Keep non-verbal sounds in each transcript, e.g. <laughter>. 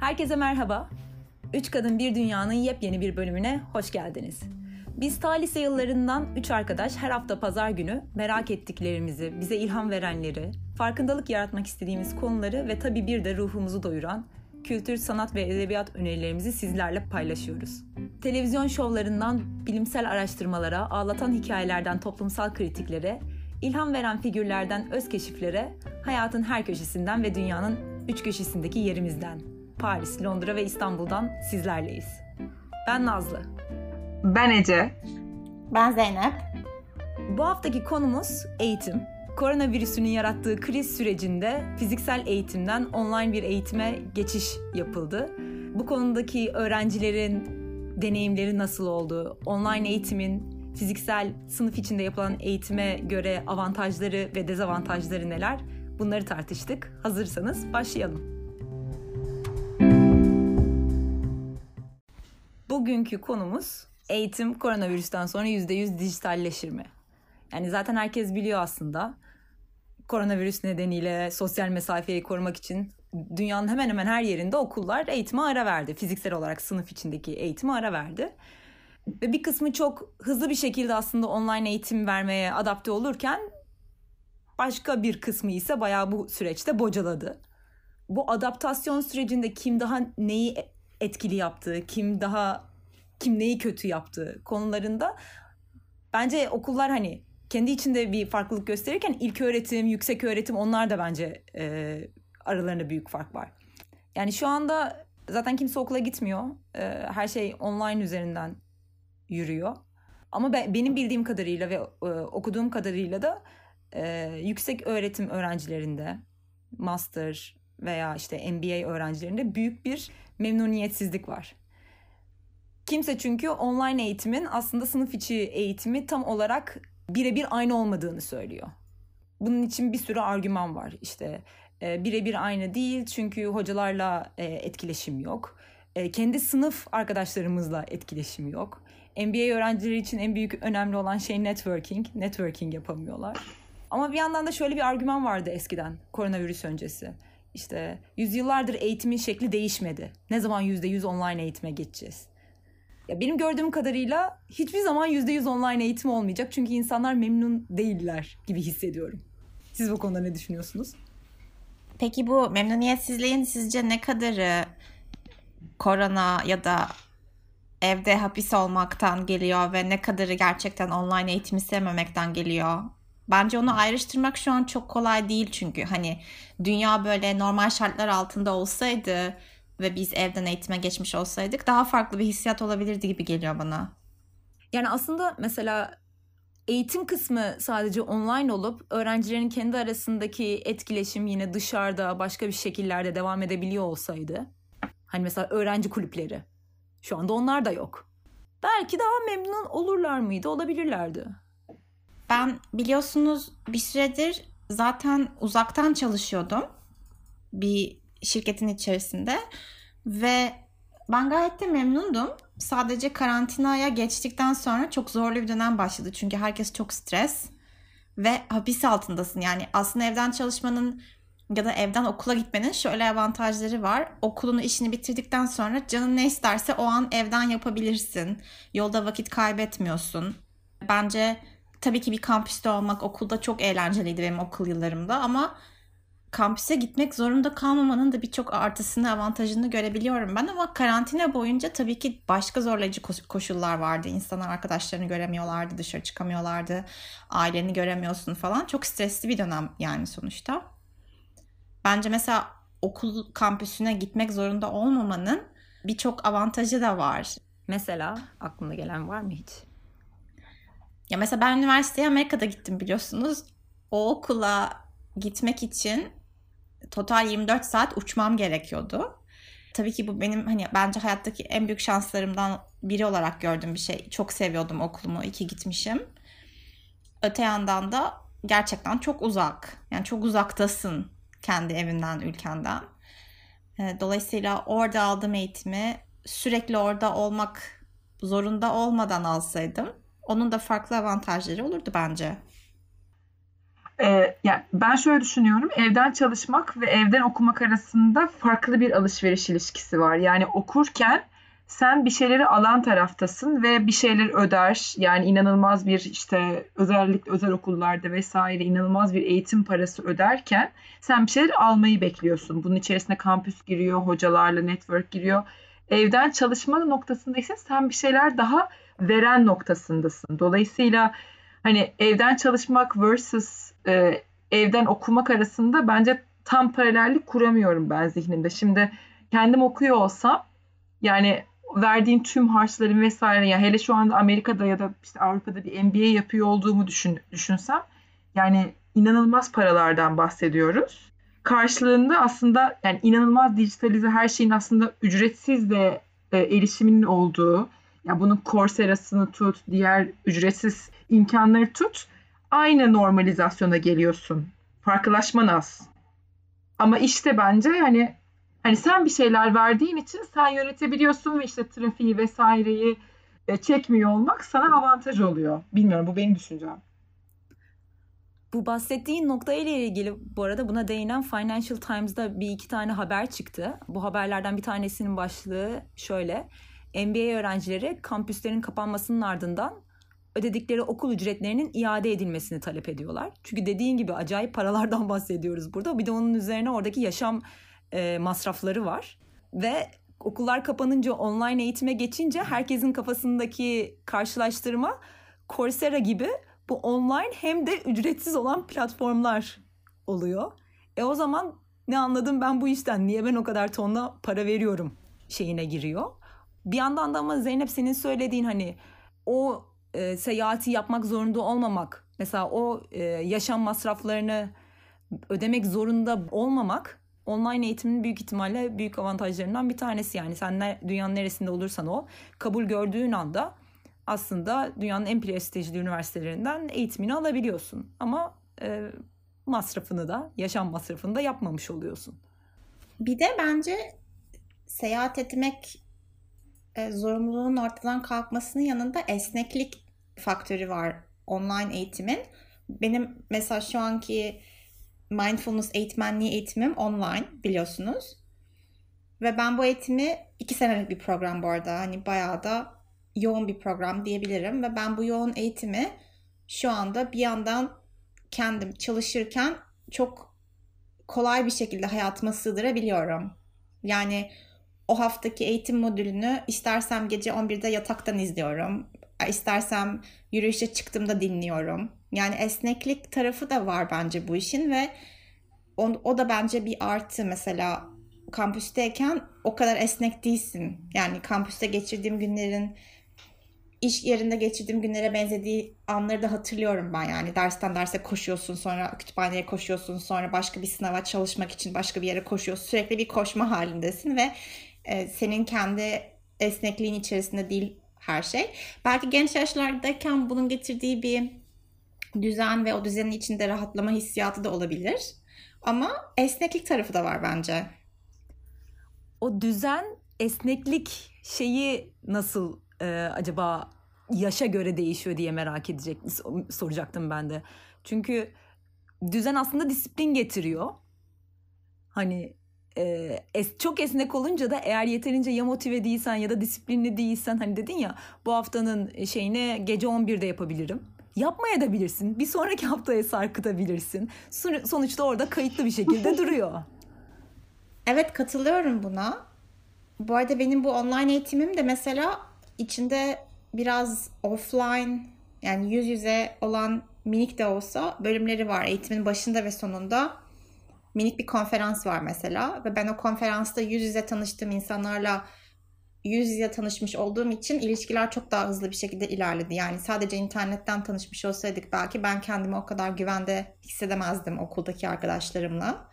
Herkese merhaba. Üç Kadın Bir Dünya'nın yepyeni bir bölümüne hoş geldiniz. Biz ta lise yıllarından üç arkadaş her hafta pazar günü merak ettiklerimizi, bize ilham verenleri, farkındalık yaratmak istediğimiz konuları ve tabii bir de ruhumuzu doyuran kültür, sanat ve edebiyat önerilerimizi sizlerle paylaşıyoruz. Televizyon şovlarından bilimsel araştırmalara, ağlatan hikayelerden toplumsal kritiklere, ilham veren figürlerden öz keşiflere, hayatın her köşesinden ve dünyanın üç köşesindeki yerimizden, Paris, Londra ve İstanbul'dan sizlerleyiz. Ben Nazlı. Ben Ece. Ben Zeynep. Bu haftaki konumuz eğitim. Koronavirüsünün yarattığı kriz sürecinde fiziksel eğitimden online bir eğitime geçiş yapıldı. Bu konudaki öğrencilerin deneyimleri nasıl oldu? Online eğitimin fiziksel sınıf içinde yapılan eğitime göre avantajları ve dezavantajları neler? Bunları tartıştık. Hazırsanız başlayalım. Bugünkü konumuz eğitim koronavirüsten sonra %100 dijitalleşir mi? Yani zaten herkes biliyor aslında. Koronavirüs nedeniyle sosyal mesafeyi korumak için dünyanın hemen hemen her yerinde okullar eğitime ara verdi. Fiziksel olarak sınıf içindeki eğitime ara verdi. Ve bir kısmı çok hızlı bir şekilde aslında online eğitim vermeye adapte olurken başka bir kısmı ise bayağı bu süreçte bocaladı. Bu adaptasyon sürecinde kim daha neyi etkili yaptığı, kim daha kim neyi kötü yaptığı konularında bence okullar hani kendi içinde bir farklılık gösterirken ilk öğretim, yüksek öğretim onlar da bence e, aralarında büyük fark var. Yani şu anda zaten kimse okula gitmiyor. E, her şey online üzerinden yürüyor. Ama ben, benim bildiğim kadarıyla ve e, okuduğum kadarıyla da e, yüksek öğretim öğrencilerinde, master veya işte MBA öğrencilerinde büyük bir memnuniyetsizlik var. Kimse çünkü online eğitimin aslında sınıf içi eğitimi tam olarak birebir aynı olmadığını söylüyor. Bunun için bir sürü argüman var. İşte e, birebir aynı değil çünkü hocalarla e, etkileşim yok. E, kendi sınıf arkadaşlarımızla etkileşim yok. MBA öğrencileri için en büyük önemli olan şey networking. Networking yapamıyorlar. Ama bir yandan da şöyle bir argüman vardı eskiden koronavirüs öncesi. İşte yüzyıllardır eğitimin şekli değişmedi. Ne zaman %100 online eğitime geçeceğiz? Ya benim gördüğüm kadarıyla hiçbir zaman %100 online eğitim olmayacak. Çünkü insanlar memnun değiller gibi hissediyorum. Siz bu konuda ne düşünüyorsunuz? Peki bu memnuniyetsizliğin sizce ne kadarı korona ya da evde hapis olmaktan geliyor ve ne kadarı gerçekten online eğitimi sevmemekten geliyor? Bence onu ayrıştırmak şu an çok kolay değil çünkü hani dünya böyle normal şartlar altında olsaydı ve biz evden eğitime geçmiş olsaydık daha farklı bir hissiyat olabilirdi gibi geliyor bana. Yani aslında mesela eğitim kısmı sadece online olup öğrencilerin kendi arasındaki etkileşim yine dışarıda başka bir şekillerde devam edebiliyor olsaydı. Hani mesela öğrenci kulüpleri. Şu anda onlar da yok. Belki daha memnun olurlar mıydı? Olabilirlerdi. Ben biliyorsunuz bir süredir zaten uzaktan çalışıyordum. Bir şirketin içerisinde ve ben gayet de memnundum. Sadece karantinaya geçtikten sonra çok zorlu bir dönem başladı. Çünkü herkes çok stres ve hapis altındasın. Yani aslında evden çalışmanın ya da evden okula gitmenin şöyle avantajları var. Okulunu işini bitirdikten sonra canın ne isterse o an evden yapabilirsin. Yolda vakit kaybetmiyorsun. Bence tabii ki bir kampüste olmak okulda çok eğlenceliydi benim okul yıllarımda ama kampüse gitmek zorunda kalmamanın da birçok artısını, avantajını görebiliyorum ben ama karantina boyunca tabii ki başka zorlayıcı koşullar vardı. İnsanlar arkadaşlarını göremiyorlardı, dışarı çıkamıyorlardı, aileni göremiyorsun falan. Çok stresli bir dönem yani sonuçta. Bence mesela okul kampüsüne gitmek zorunda olmamanın birçok avantajı da var. Mesela aklına gelen var mı hiç? Ya mesela ben üniversiteye Amerika'da gittim biliyorsunuz. O okula gitmek için total 24 saat uçmam gerekiyordu. Tabii ki bu benim hani bence hayattaki en büyük şanslarımdan biri olarak gördüğüm bir şey. Çok seviyordum okulumu. iki gitmişim. Öte yandan da gerçekten çok uzak. Yani çok uzaktasın kendi evinden, ülkenden. Ee, dolayısıyla orada aldığım eğitimi sürekli orada olmak zorunda olmadan alsaydım onun da farklı avantajları olurdu bence. Ee, yani ben şöyle düşünüyorum. Evden çalışmak ve evden okumak arasında farklı bir alışveriş ilişkisi var. Yani okurken sen bir şeyleri alan taraftasın ve bir şeyler öder. Yani inanılmaz bir işte özellikle özel okullarda vesaire inanılmaz bir eğitim parası öderken sen bir şeyler almayı bekliyorsun. Bunun içerisine kampüs giriyor, hocalarla network giriyor. Evden çalışma noktasında ise sen bir şeyler daha veren noktasındasın. Dolayısıyla hani evden çalışmak versus e, evden okumak arasında bence tam paralellik kuramıyorum ben zihnimde. Şimdi kendim okuyor olsam yani verdiğin tüm harçların vesaire yani hele şu anda Amerika'da ya da işte Avrupa'da bir MBA yapıyor olduğumu düşün, düşünsem yani inanılmaz paralardan bahsediyoruz. Karşılığında aslında yani inanılmaz dijitalize her şeyin aslında ücretsiz de e, erişiminin olduğu ya bunun Coursera'sını tut, diğer ücretsiz imkanları tut. Aynı normalizasyona geliyorsun. Farklılaşman az. Ama işte bence hani hani sen bir şeyler verdiğin için sen yönetebiliyorsun ve işte trafiği vesaireyi e, çekmiyor olmak sana avantaj oluyor. Bilmiyorum bu benim düşüncem. Bu bahsettiğin nokta ile ilgili bu arada buna değinen Financial Times'da bir iki tane haber çıktı. Bu haberlerden bir tanesinin başlığı şöyle. MBA öğrencileri kampüslerin kapanmasının ardından ödedikleri okul ücretlerinin iade edilmesini talep ediyorlar. Çünkü dediğin gibi acayip paralardan <laughs> bahsediyoruz burada. Bir de onun üzerine oradaki yaşam e, masrafları var. Ve okullar kapanınca online eğitime geçince herkesin kafasındaki karşılaştırma Coursera gibi bu online hem de ücretsiz olan platformlar oluyor. E o zaman ne anladım ben bu işten? Niye ben o kadar tonla para veriyorum şeyine giriyor. Bir yandan da ama Zeynep senin söylediğin hani o e, seyahati yapmak zorunda olmamak, mesela o e, yaşam masraflarını ödemek zorunda olmamak online eğitimin büyük ihtimalle büyük avantajlarından bir tanesi. Yani sen ne, dünyanın neresinde olursan o kabul gördüğün anda aslında dünyanın en prestijli üniversitelerinden eğitimini alabiliyorsun. Ama e, masrafını da, yaşam masrafını da yapmamış oluyorsun. Bir de bence seyahat etmek e, zorunluluğun ortadan kalkmasının yanında esneklik faktörü var online eğitimin. Benim mesela şu anki mindfulness eğitmenliği eğitimim online biliyorsunuz. Ve ben bu eğitimi iki senelik bir program bu arada. Hani bayağı da yoğun bir program diyebilirim. Ve ben bu yoğun eğitimi şu anda bir yandan kendim çalışırken çok kolay bir şekilde hayatıma sığdırabiliyorum. Yani o haftaki eğitim modülünü istersem gece 11'de yataktan izliyorum. İstersem yürüyüşe çıktığımda dinliyorum. Yani esneklik tarafı da var bence bu işin ve o, o da bence bir artı mesela kampüsteyken o kadar esnek değilsin. Yani kampüste geçirdiğim günlerin iş yerinde geçirdiğim günlere benzediği anları da hatırlıyorum ben yani. Dersten derse koşuyorsun sonra kütüphaneye koşuyorsun sonra başka bir sınava çalışmak için başka bir yere koşuyorsun. Sürekli bir koşma halindesin ve e, senin kendi esnekliğin içerisinde değil her şey. Belki genç yaşlardayken bunun getirdiği bir düzen ve o düzenin içinde rahatlama hissiyatı da olabilir. Ama esneklik tarafı da var bence. O düzen, esneklik şeyi nasıl e, acaba yaşa göre değişiyor diye merak edecek soracaktım ben de. Çünkü düzen aslında disiplin getiriyor. Hani e, es, çok esnek olunca da eğer yeterince ya motive değilsen ya da disiplinli değilsen hani dedin ya bu haftanın şeyini gece 11'de yapabilirim. Yapmaya da bilirsin. Bir sonraki haftaya sarkıtabilirsin. Sonuçta orada kayıtlı bir şekilde <laughs> duruyor. Evet katılıyorum buna. Bu arada benim bu online eğitimim de mesela içinde biraz offline yani yüz yüze olan minik de olsa bölümleri var eğitimin başında ve sonunda minik bir konferans var mesela ve ben o konferansta yüz yüze tanıştığım insanlarla yüz yüze tanışmış olduğum için ilişkiler çok daha hızlı bir şekilde ilerledi. Yani sadece internetten tanışmış olsaydık belki ben kendimi o kadar güvende hissedemezdim okuldaki arkadaşlarımla.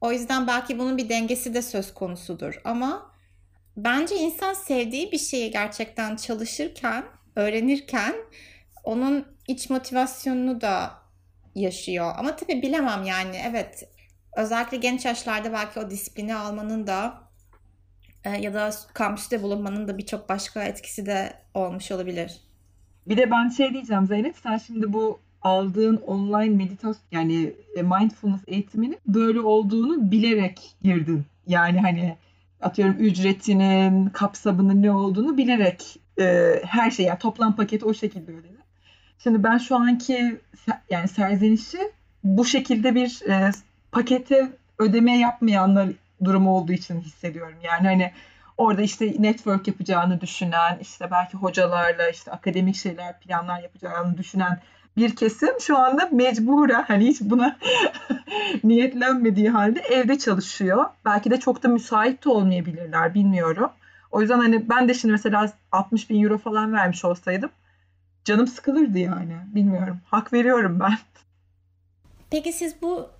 O yüzden belki bunun bir dengesi de söz konusudur ama bence insan sevdiği bir şeyi gerçekten çalışırken, öğrenirken onun iç motivasyonunu da yaşıyor. Ama tabii bilemem yani evet özellikle genç yaşlarda belki o disiplini almanın da e, ya da kampüste bulunmanın da birçok başka etkisi de olmuş olabilir. Bir de ben şey diyeceğim Zeynep sen şimdi bu aldığın online meditasyon yani e, mindfulness eğitiminin böyle olduğunu bilerek girdin. Yani hani atıyorum ücretinin, kapsamının ne olduğunu bilerek e, her şey yani toplam paketi o şekilde ödedin. Şimdi ben şu anki yani serzenişi bu şekilde bir e, pakete ödeme yapmayanlar durumu olduğu için hissediyorum. Yani hani orada işte network yapacağını düşünen, işte belki hocalarla işte akademik şeyler, planlar yapacağını düşünen bir kesim şu anda mecbura hani hiç buna <laughs> niyetlenmediği halde evde çalışıyor. Belki de çok da müsait de olmayabilirler bilmiyorum. O yüzden hani ben de şimdi mesela 60 bin euro falan vermiş olsaydım canım sıkılırdı yani. Bilmiyorum. Hak veriyorum ben. Peki siz bu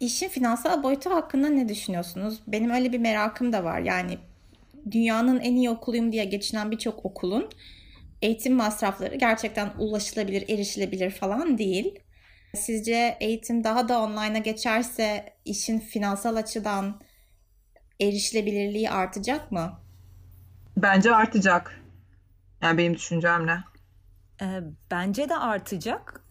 işin finansal boyutu hakkında ne düşünüyorsunuz? Benim öyle bir merakım da var. Yani dünyanın en iyi okuluyum diye geçinen birçok okulun eğitim masrafları gerçekten ulaşılabilir, erişilebilir falan değil. Sizce eğitim daha da online'a geçerse işin finansal açıdan erişilebilirliği artacak mı? Bence artacak. Yani benim düşüncem ne? Ee, bence de artacak.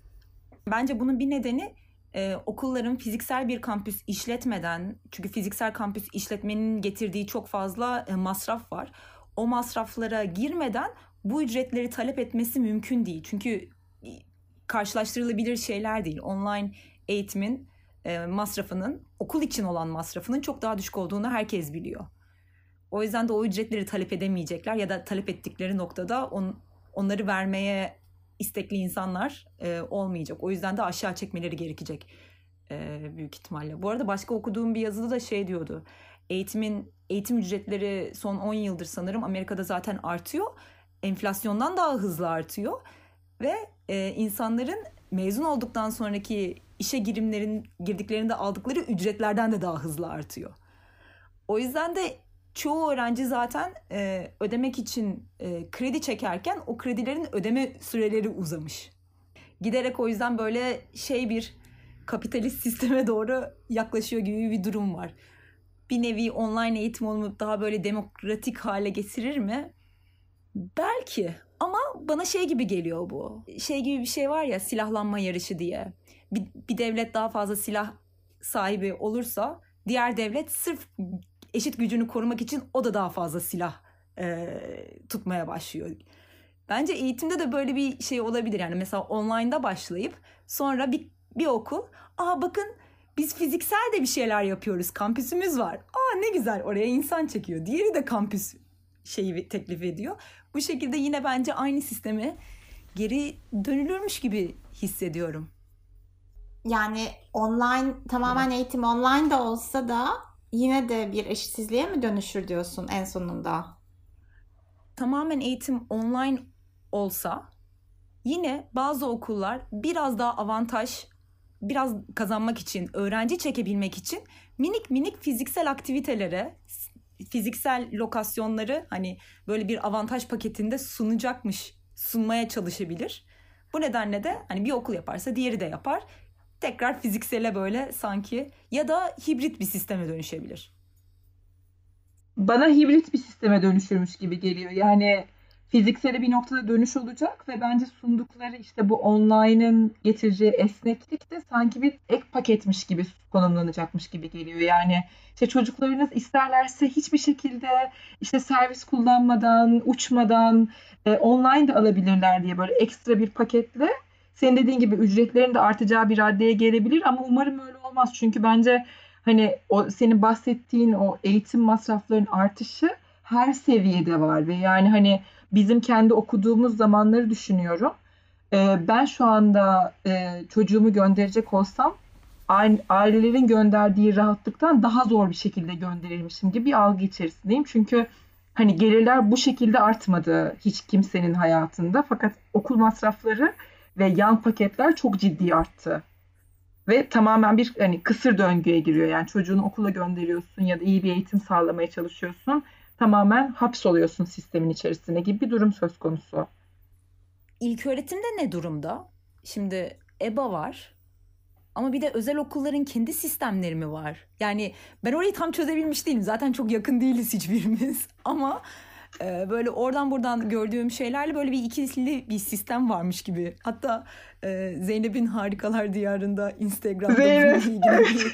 Bence bunun bir nedeni e, okulların fiziksel bir kampüs işletmeden, çünkü fiziksel kampüs işletmenin getirdiği çok fazla e, masraf var. O masraflara girmeden bu ücretleri talep etmesi mümkün değil. Çünkü karşılaştırılabilir şeyler değil. Online eğitimin e, masrafının okul için olan masrafının çok daha düşük olduğunu herkes biliyor. O yüzden de o ücretleri talep edemeyecekler ya da talep ettikleri noktada on, onları vermeye istekli insanlar e, olmayacak. O yüzden de aşağı çekmeleri gerekecek e, büyük ihtimalle. Bu arada başka okuduğum bir yazıda da şey diyordu. Eğitimin eğitim ücretleri son 10 yıldır sanırım Amerika'da zaten artıyor enflasyondan daha hızlı artıyor ve e, insanların mezun olduktan sonraki işe girimlerin girdiklerinde aldıkları ücretlerden de daha hızlı artıyor. O yüzden de çoğu öğrenci zaten e, ödemek için e, kredi çekerken o kredilerin ödeme süreleri uzamış. Giderek o yüzden böyle şey bir kapitalist sisteme doğru yaklaşıyor gibi bir durum var. Bir nevi online eğitim olup daha böyle demokratik hale getirir mi? Belki ama bana şey gibi geliyor bu. Şey gibi bir şey var ya silahlanma yarışı diye. Bir, bir devlet daha fazla silah sahibi olursa diğer devlet sırf eşit gücünü korumak için o da daha fazla silah e, tutmaya başlıyor. Bence eğitimde de böyle bir şey olabilir. Yani mesela online'da başlayıp sonra bir, bir okul aa bakın biz fiziksel de bir şeyler yapıyoruz. Kampüsümüz var. Aa ne güzel oraya insan çekiyor. Diğeri de kampüs şeyi teklif ediyor. Bu şekilde yine bence aynı sisteme geri dönülürmüş gibi hissediyorum. Yani online tamamen eğitim online da olsa da yine de bir eşitsizliğe mi dönüşür diyorsun en sonunda? Tamamen eğitim online olsa yine bazı okullar biraz daha avantaj biraz kazanmak için, öğrenci çekebilmek için minik minik fiziksel aktivitelere fiziksel lokasyonları hani böyle bir avantaj paketinde sunacakmış, sunmaya çalışabilir. Bu nedenle de hani bir okul yaparsa diğeri de yapar. Tekrar fiziksele böyle sanki ya da hibrit bir sisteme dönüşebilir. Bana hibrit bir sisteme dönüşürmüş gibi geliyor. Yani fiziksele bir noktada dönüş olacak ve bence sundukları işte bu online'ın getireceği esneklik de sanki bir ek paketmiş gibi konumlanacakmış gibi geliyor. Yani işte çocuklarınız isterlerse hiçbir şekilde işte servis kullanmadan, uçmadan e, online de alabilirler diye böyle ekstra bir paketle senin dediğin gibi ücretlerin de artacağı bir raddeye gelebilir ama umarım öyle olmaz. Çünkü bence hani o senin bahsettiğin o eğitim masraflarının artışı her seviyede var ve yani hani bizim kendi okuduğumuz zamanları düşünüyorum. E, ben şu anda e, çocuğumu gönderecek olsam ailelerin gönderdiği rahatlıktan daha zor bir şekilde gönderilmişim gibi bir algı içerisindeyim. Çünkü hani gelirler bu şekilde artmadı hiç kimsenin hayatında. Fakat okul masrafları ve yan paketler çok ciddi arttı. Ve tamamen bir hani kısır döngüye giriyor. Yani çocuğunu okula gönderiyorsun ya da iyi bir eğitim sağlamaya çalışıyorsun tamamen hapsoluyorsun sistemin içerisine gibi bir durum söz konusu. İlk öğretimde ne durumda? Şimdi EBA var. Ama bir de özel okulların kendi sistemleri mi var? Yani ben orayı tam çözebilmiş değilim. Zaten çok yakın değiliz hiçbirimiz. <laughs> Ama e, böyle oradan buradan gördüğüm şeylerle böyle bir ikisli bir sistem varmış gibi. Hatta e, Zeynep'in Harikalar Diyarı'nda Instagram'da Zeynep. bununla ilgili bir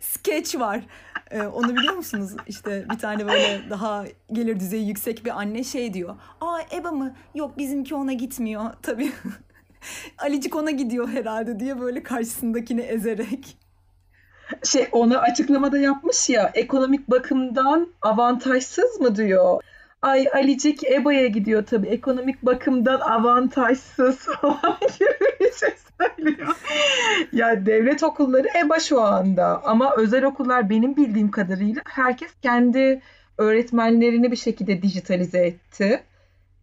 sketch var. E, onu biliyor musunuz? İşte bir tane böyle daha gelir düzeyi yüksek bir anne şey diyor. Aa Eba mı? Yok bizimki ona gitmiyor. <laughs> Tabii Alicik ona gidiyor herhalde diye böyle karşısındakini ezerek. Şey onu açıklamada yapmış ya ekonomik bakımdan avantajsız mı diyor. Ay Alicik EBA'ya gidiyor tabii ekonomik bakımdan avantajsız <laughs> falan gibi bir şey söylüyor. Ya devlet okulları EBA şu anda ama özel okullar benim bildiğim kadarıyla herkes kendi öğretmenlerini bir şekilde dijitalize etti.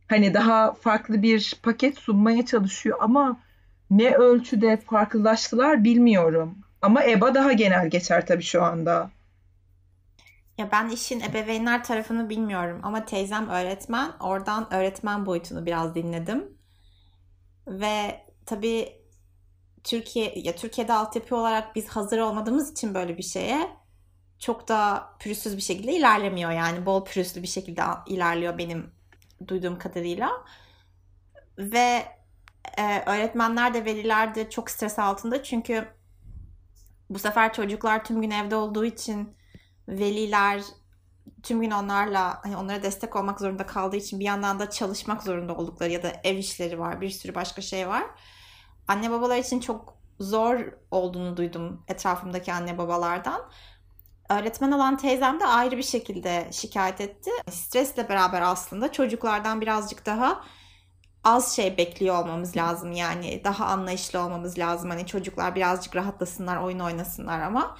Hani daha farklı bir paket sunmaya çalışıyor ama ne ölçüde farklılaştılar bilmiyorum. Ama EBA daha genel geçer tabii şu anda. Ya ben işin ebeveynler tarafını bilmiyorum ama teyzem öğretmen. Oradan öğretmen boyutunu biraz dinledim. Ve tabii Türkiye ya Türkiye'de altyapı olarak biz hazır olmadığımız için böyle bir şeye çok da pürüzsüz bir şekilde ilerlemiyor yani bol pürüzlü bir şekilde ilerliyor benim duyduğum kadarıyla. Ve e, öğretmenler de veliler de çok stres altında çünkü bu sefer çocuklar tüm gün evde olduğu için veliler tüm gün onlarla hani onlara destek olmak zorunda kaldığı için bir yandan da çalışmak zorunda oldukları ya da ev işleri var bir sürü başka şey var. Anne babalar için çok zor olduğunu duydum etrafımdaki anne babalardan. Öğretmen olan teyzem de ayrı bir şekilde şikayet etti. Stresle beraber aslında çocuklardan birazcık daha az şey bekliyor olmamız lazım yani daha anlayışlı olmamız lazım hani çocuklar birazcık rahatlasınlar oyun oynasınlar ama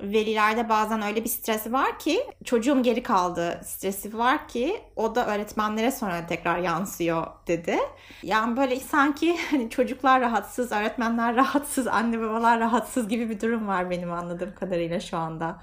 velilerde bazen öyle bir stresi var ki çocuğum geri kaldı stresi var ki o da öğretmenlere sonra tekrar yansıyor dedi. Yani böyle sanki <laughs> hani çocuklar rahatsız, öğretmenler <laughs> rahatsız, anne babalar rahatsız gibi bir durum var benim anladığım kadarıyla şu anda.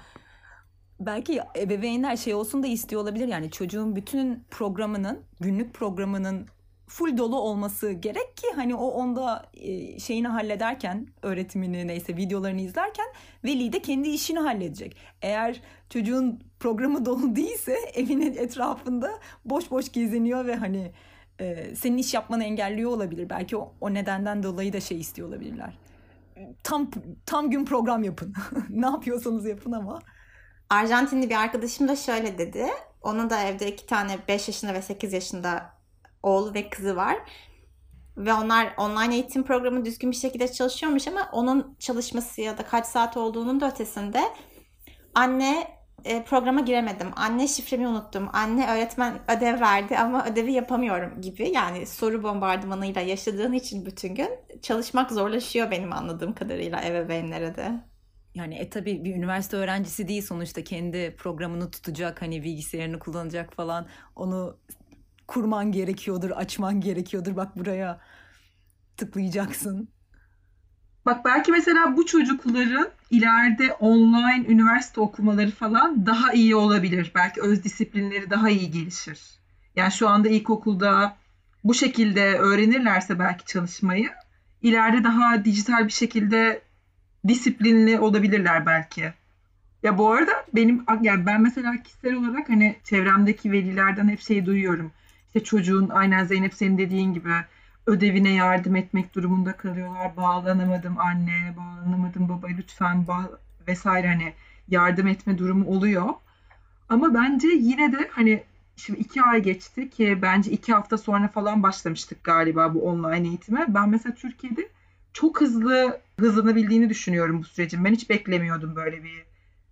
Belki ebeveynler şey olsun da istiyor olabilir yani çocuğun bütün programının, günlük programının full dolu olması gerek ki hani o onda e, şeyini hallederken öğretimini neyse videolarını izlerken veli de kendi işini halledecek. Eğer çocuğun programı <laughs> dolu değilse evinin etrafında boş boş geziniyor ve hani e, senin iş yapmanı engelliyor olabilir. Belki o, o nedenden dolayı da şey istiyor olabilirler. Tam tam gün program yapın. <laughs> ne yapıyorsanız yapın ama. Arjantinli bir arkadaşım da şöyle dedi. Onun da evde iki tane 5 yaşında ve 8 yaşında oğlu ve kızı var. Ve onlar online eğitim programı düzgün bir şekilde çalışıyormuş ama onun çalışması ya da kaç saat olduğunun da ötesinde anne e, programa giremedim. Anne şifremi unuttum. Anne öğretmen ödev verdi ama ödevi yapamıyorum gibi. Yani soru bombardımanıyla yaşadığın için bütün gün çalışmak zorlaşıyor benim anladığım kadarıyla ebeveynlere de. Yani e tabii bir üniversite öğrencisi değil sonuçta kendi programını tutacak hani bilgisayarını kullanacak falan onu kurman gerekiyordur, açman gerekiyordur. Bak buraya tıklayacaksın. Bak belki mesela bu çocukların ileride online üniversite okumaları falan daha iyi olabilir. Belki öz disiplinleri daha iyi gelişir. Yani şu anda ilkokulda bu şekilde öğrenirlerse belki çalışmayı ileride daha dijital bir şekilde disiplinli olabilirler belki. Ya bu arada benim yani ben mesela kişisel olarak hani çevremdeki velilerden hep şeyi duyuyorum. İşte çocuğun aynen Zeynep senin dediğin gibi ödevine yardım etmek durumunda kalıyorlar. Bağlanamadım anne, bağlanamadım baba lütfen bağ vesaire hani yardım etme durumu oluyor. Ama bence yine de hani şimdi iki ay geçti ki bence iki hafta sonra falan başlamıştık galiba bu online eğitime. Ben mesela Türkiye'de çok hızlı hızlanabildiğini düşünüyorum bu sürecin. Ben hiç beklemiyordum böyle bir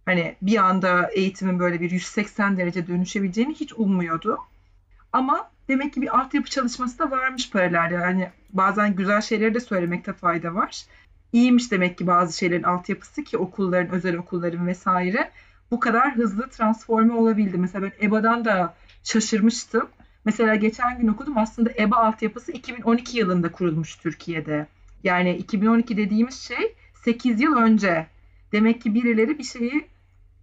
hani bir anda eğitimin böyle bir 180 derece dönüşebileceğini hiç ummuyordum. Ama demek ki bir altyapı çalışması da varmış paralel. Yani bazen güzel şeyleri de söylemekte fayda var. İyiymiş demek ki bazı şeylerin altyapısı ki okulların, özel okulların vesaire bu kadar hızlı transforme olabildi. Mesela ben EBA'dan da şaşırmıştım. Mesela geçen gün okudum aslında EBA altyapısı 2012 yılında kurulmuş Türkiye'de. Yani 2012 dediğimiz şey 8 yıl önce. Demek ki birileri bir şeyi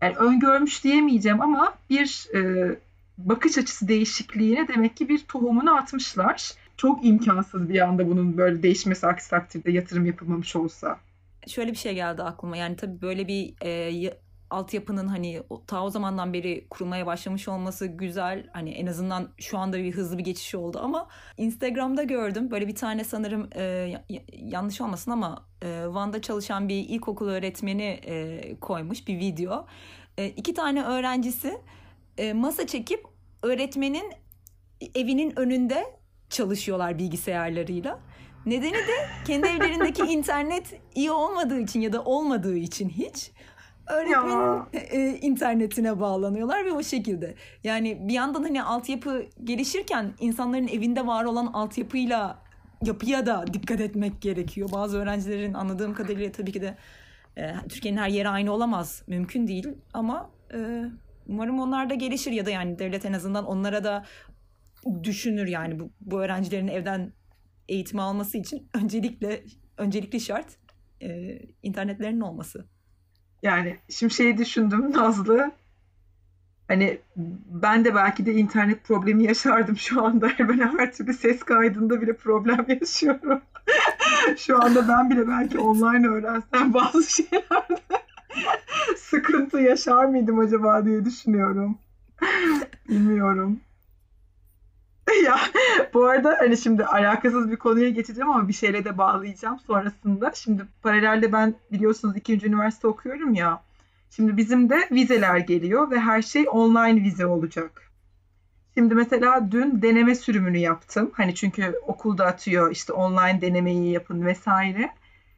yani öngörmüş diyemeyeceğim ama bir e, bakış açısı değişikliğine demek ki bir tohumunu atmışlar. Çok imkansız bir anda bunun böyle değişmesi aksi takdirde yatırım yapılmamış olsa. Şöyle bir şey geldi aklıma yani tabii böyle bir e, altyapının hani ta o zamandan beri kurulmaya başlamış olması güzel. Hani en azından şu anda bir hızlı bir geçiş oldu ama Instagram'da gördüm. Böyle bir tane sanırım e, yanlış olmasın ama e, Van'da çalışan bir ilkokul öğretmeni e, koymuş bir video. E, iki tane öğrencisi e, masa çekip öğretmenin evinin önünde çalışıyorlar bilgisayarlarıyla. Nedeni de kendi evlerindeki <laughs> internet iyi olmadığı için ya da olmadığı için hiç öğretmenin e, internetine bağlanıyorlar ve o şekilde. Yani bir yandan hani altyapı gelişirken insanların evinde var olan altyapıyla yapıya da dikkat etmek gerekiyor. Bazı öğrencilerin anladığım kadarıyla tabii ki de e, Türkiye'nin her yeri aynı olamaz. Mümkün değil ama e, umarım onlar da gelişir ya da yani devlet en azından onlara da düşünür yani bu, bu öğrencilerin evden eğitim alması için <laughs> öncelikle öncelikli şart e, internetlerinin olması. Yani şimdi şeyi düşündüm Nazlı. Hani ben de belki de internet problemi yaşardım şu anda. <laughs> Ben her türlü ses kaydında bile problem yaşıyorum. <laughs> şu anda ben bile belki online öğrensem bazı şeylerde sıkıntı yaşar mıydım acaba diye düşünüyorum. <laughs> Bilmiyorum. <laughs> ya bu arada hani şimdi alakasız bir konuya geçeceğim ama bir şeyle de bağlayacağım sonrasında. Şimdi paralelde ben biliyorsunuz ikinci üniversite okuyorum ya. Şimdi bizim de vizeler geliyor ve her şey online vize olacak. Şimdi mesela dün deneme sürümünü yaptım. Hani çünkü okulda atıyor işte online denemeyi yapın vesaire.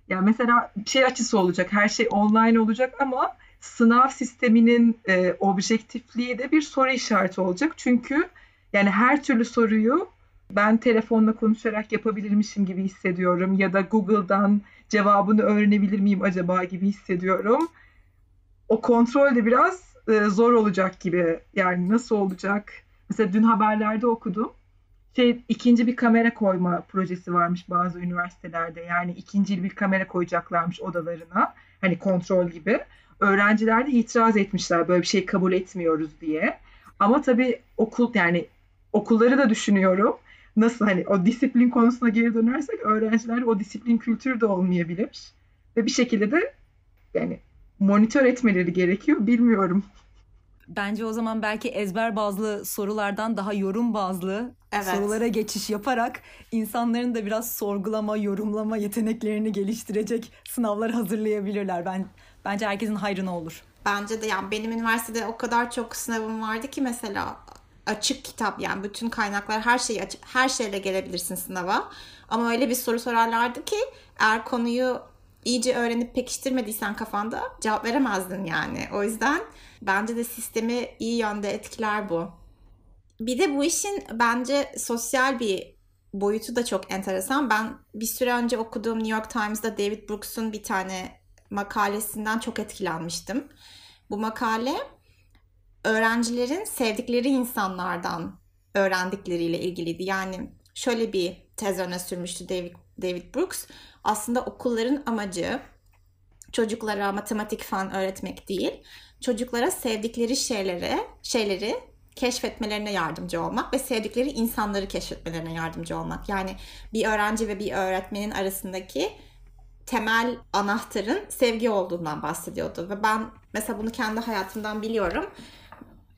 Ya mesela şey açısı olacak. Her şey online olacak ama sınav sisteminin e, objektifliği de bir soru işareti olacak. Çünkü yani her türlü soruyu ben telefonla konuşarak yapabilirmişim gibi hissediyorum ya da Google'dan cevabını öğrenebilir miyim acaba gibi hissediyorum. O kontrol de biraz e, zor olacak gibi. Yani nasıl olacak? Mesela dün haberlerde okudum. Şey ikinci bir kamera koyma projesi varmış bazı üniversitelerde. Yani ikinci bir kamera koyacaklarmış odalarına. Hani kontrol gibi. Öğrenciler de itiraz etmişler böyle bir şey kabul etmiyoruz diye. Ama tabii okul yani okulları da düşünüyorum. Nasıl hani o disiplin konusuna geri dönersek öğrenciler o disiplin kültürü de olmayabilir. Ve bir şekilde de yani monitör etmeleri gerekiyor. Bilmiyorum. Bence o zaman belki ezber bazlı sorulardan daha yorum bazlı evet. sorulara geçiş yaparak insanların da biraz sorgulama, yorumlama yeteneklerini geliştirecek sınavlar hazırlayabilirler. Ben bence herkesin hayrına olur. Bence de yani benim üniversitede o kadar çok sınavım vardı ki mesela açık kitap yani bütün kaynaklar her şeyi açık, her şeyle gelebilirsin sınava. Ama öyle bir soru sorarlardı ki eğer konuyu iyice öğrenip pekiştirmediysen kafanda cevap veremezdin yani. O yüzden bence de sistemi iyi yönde etkiler bu. Bir de bu işin bence sosyal bir boyutu da çok enteresan. Ben bir süre önce okuduğum New York Times'da David Brooks'un bir tane makalesinden çok etkilenmiştim. Bu makale öğrencilerin sevdikleri insanlardan öğrendikleriyle ilgiliydi. Yani şöyle bir tez öne sürmüştü David, David Brooks. Aslında okulların amacı çocuklara matematik falan öğretmek değil, çocuklara sevdikleri şeyleri, şeyleri keşfetmelerine yardımcı olmak ve sevdikleri insanları keşfetmelerine yardımcı olmak. Yani bir öğrenci ve bir öğretmenin arasındaki temel anahtarın sevgi olduğundan bahsediyordu. Ve ben mesela bunu kendi hayatımdan biliyorum.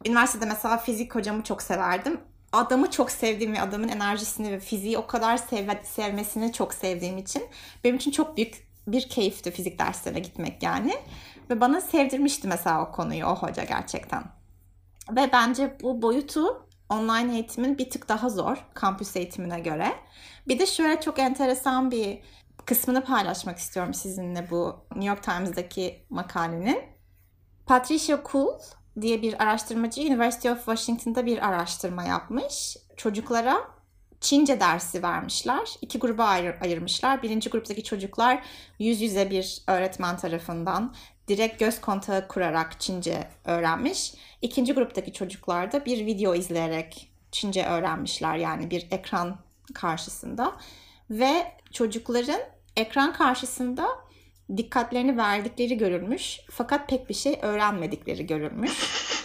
Üniversitede mesela fizik hocamı çok severdim. Adamı çok sevdiğim ve adamın enerjisini ve fiziği o kadar sev sevmesini çok sevdiğim için benim için çok büyük bir keyifti fizik derslerine gitmek yani. Ve bana sevdirmişti mesela o konuyu o hoca gerçekten. Ve bence bu boyutu online eğitimin bir tık daha zor kampüs eğitimine göre. Bir de şöyle çok enteresan bir kısmını paylaşmak istiyorum sizinle bu New York Times'daki makalenin. Patricia Kuhl diye bir araştırmacı University of Washington'da bir araştırma yapmış. Çocuklara Çince dersi vermişler. İki gruba ayır, ayırmışlar. Birinci gruptaki çocuklar yüz yüze bir öğretmen tarafından direkt göz kontağı kurarak Çince öğrenmiş. İkinci gruptaki çocuklar da bir video izleyerek Çince öğrenmişler. Yani bir ekran karşısında. Ve çocukların ekran karşısında dikkatlerini verdikleri görülmüş fakat pek bir şey öğrenmedikleri görülmüş.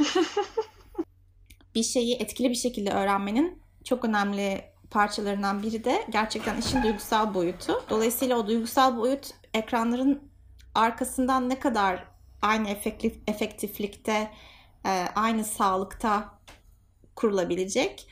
<laughs> bir şeyi etkili bir şekilde öğrenmenin çok önemli parçalarından biri de gerçekten işin duygusal boyutu. Dolayısıyla o duygusal boyut ekranların arkasından ne kadar aynı efektif, efektiflikte, e, aynı sağlıkta kurulabilecek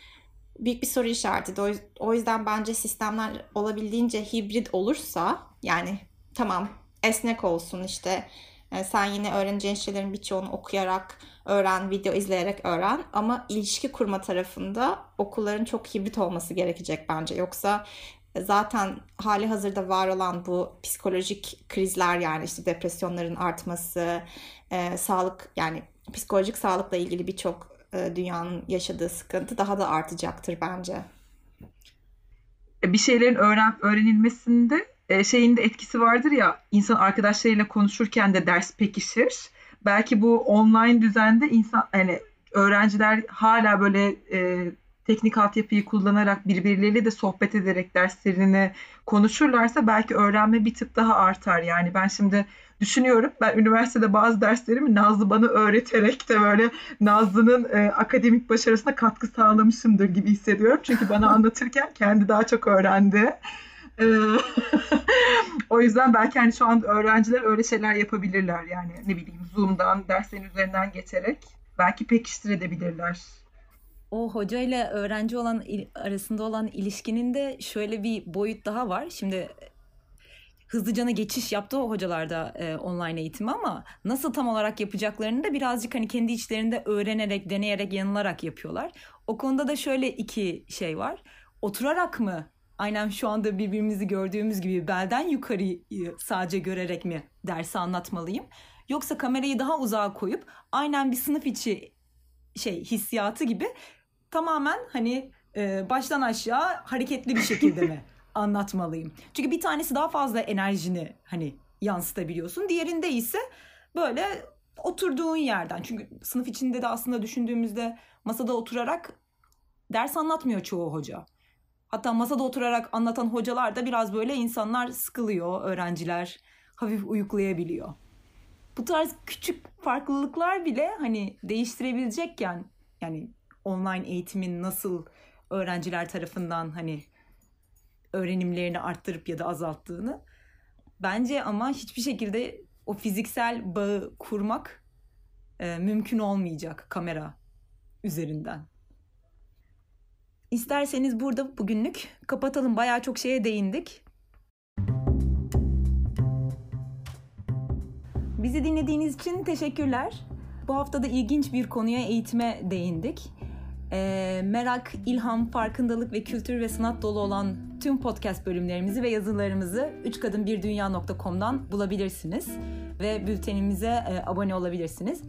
büyük bir soru işareti. O yüzden bence sistemler olabildiğince hibrit olursa yani tamam esnek olsun işte e, sen yine öğreneceğin şeylerin birçoğunu okuyarak öğren, video izleyerek öğren ama ilişki kurma tarafında okulların çok hibrit olması gerekecek bence. Yoksa zaten hali hazırda var olan bu psikolojik krizler yani işte depresyonların artması, e, sağlık yani psikolojik sağlıkla ilgili birçok e, dünyanın yaşadığı sıkıntı daha da artacaktır bence. E, bir şeylerin öğren öğrenilmesinde e, şeyin de etkisi vardır ya insan arkadaşlarıyla konuşurken de ders pekişir. Belki bu online düzende insan hani öğrenciler hala böyle e, teknik altyapıyı kullanarak birbirleriyle de sohbet ederek derslerini konuşurlarsa belki öğrenme bir tık daha artar. Yani ben şimdi düşünüyorum. Ben üniversitede bazı derslerimi Nazlı bana öğreterek de böyle Nazlı'nın e, akademik başarısına katkı sağlamışımdır gibi hissediyorum. Çünkü bana anlatırken kendi daha çok öğrendi. E, <laughs> o yüzden belki hani şu anda öğrenciler öyle şeyler yapabilirler. Yani ne bileyim Zoom'dan, derslerin üzerinden geçerek belki pekiştirebilirler o hoca ile öğrenci olan arasında olan ilişkinin de şöyle bir boyut daha var. Şimdi hızlıcana geçiş yaptı o hocalar da e, online eğitimi ama nasıl tam olarak yapacaklarını da birazcık hani kendi içlerinde öğrenerek, deneyerek, yanılarak yapıyorlar. O konuda da şöyle iki şey var. Oturarak mı aynen şu anda birbirimizi gördüğümüz gibi belden yukarıyı sadece görerek mi dersi anlatmalıyım? Yoksa kamerayı daha uzağa koyup aynen bir sınıf içi şey hissiyatı gibi tamamen hani e, baştan aşağı hareketli bir şekilde mi <laughs> anlatmalıyım? Çünkü bir tanesi daha fazla enerjini hani yansıtabiliyorsun. Diğerinde ise böyle oturduğun yerden. Çünkü sınıf içinde de aslında düşündüğümüzde masada oturarak ders anlatmıyor çoğu hoca. Hatta masada oturarak anlatan hocalar da biraz böyle insanlar sıkılıyor, öğrenciler hafif uyuklayabiliyor. Bu tarz küçük farklılıklar bile hani değiştirebilecekken yani online eğitimin nasıl öğrenciler tarafından hani öğrenimlerini arttırıp ya da azalttığını bence ama hiçbir şekilde o fiziksel bağı kurmak e, mümkün olmayacak kamera üzerinden. İsterseniz burada bugünlük kapatalım. Bayağı çok şeye değindik. Bizi dinlediğiniz için teşekkürler. Bu hafta da ilginç bir konuya eğitime değindik e, merak, ilham, farkındalık ve kültür ve sanat dolu olan tüm podcast bölümlerimizi ve yazılarımızı 3kadınbirdunya.com'dan bulabilirsiniz ve bültenimize e, abone olabilirsiniz.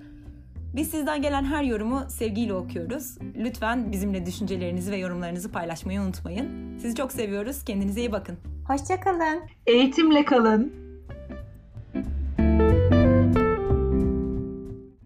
Biz sizden gelen her yorumu sevgiyle okuyoruz. Lütfen bizimle düşüncelerinizi ve yorumlarınızı paylaşmayı unutmayın. Sizi çok seviyoruz. Kendinize iyi bakın. Hoşçakalın. Eğitimle kalın.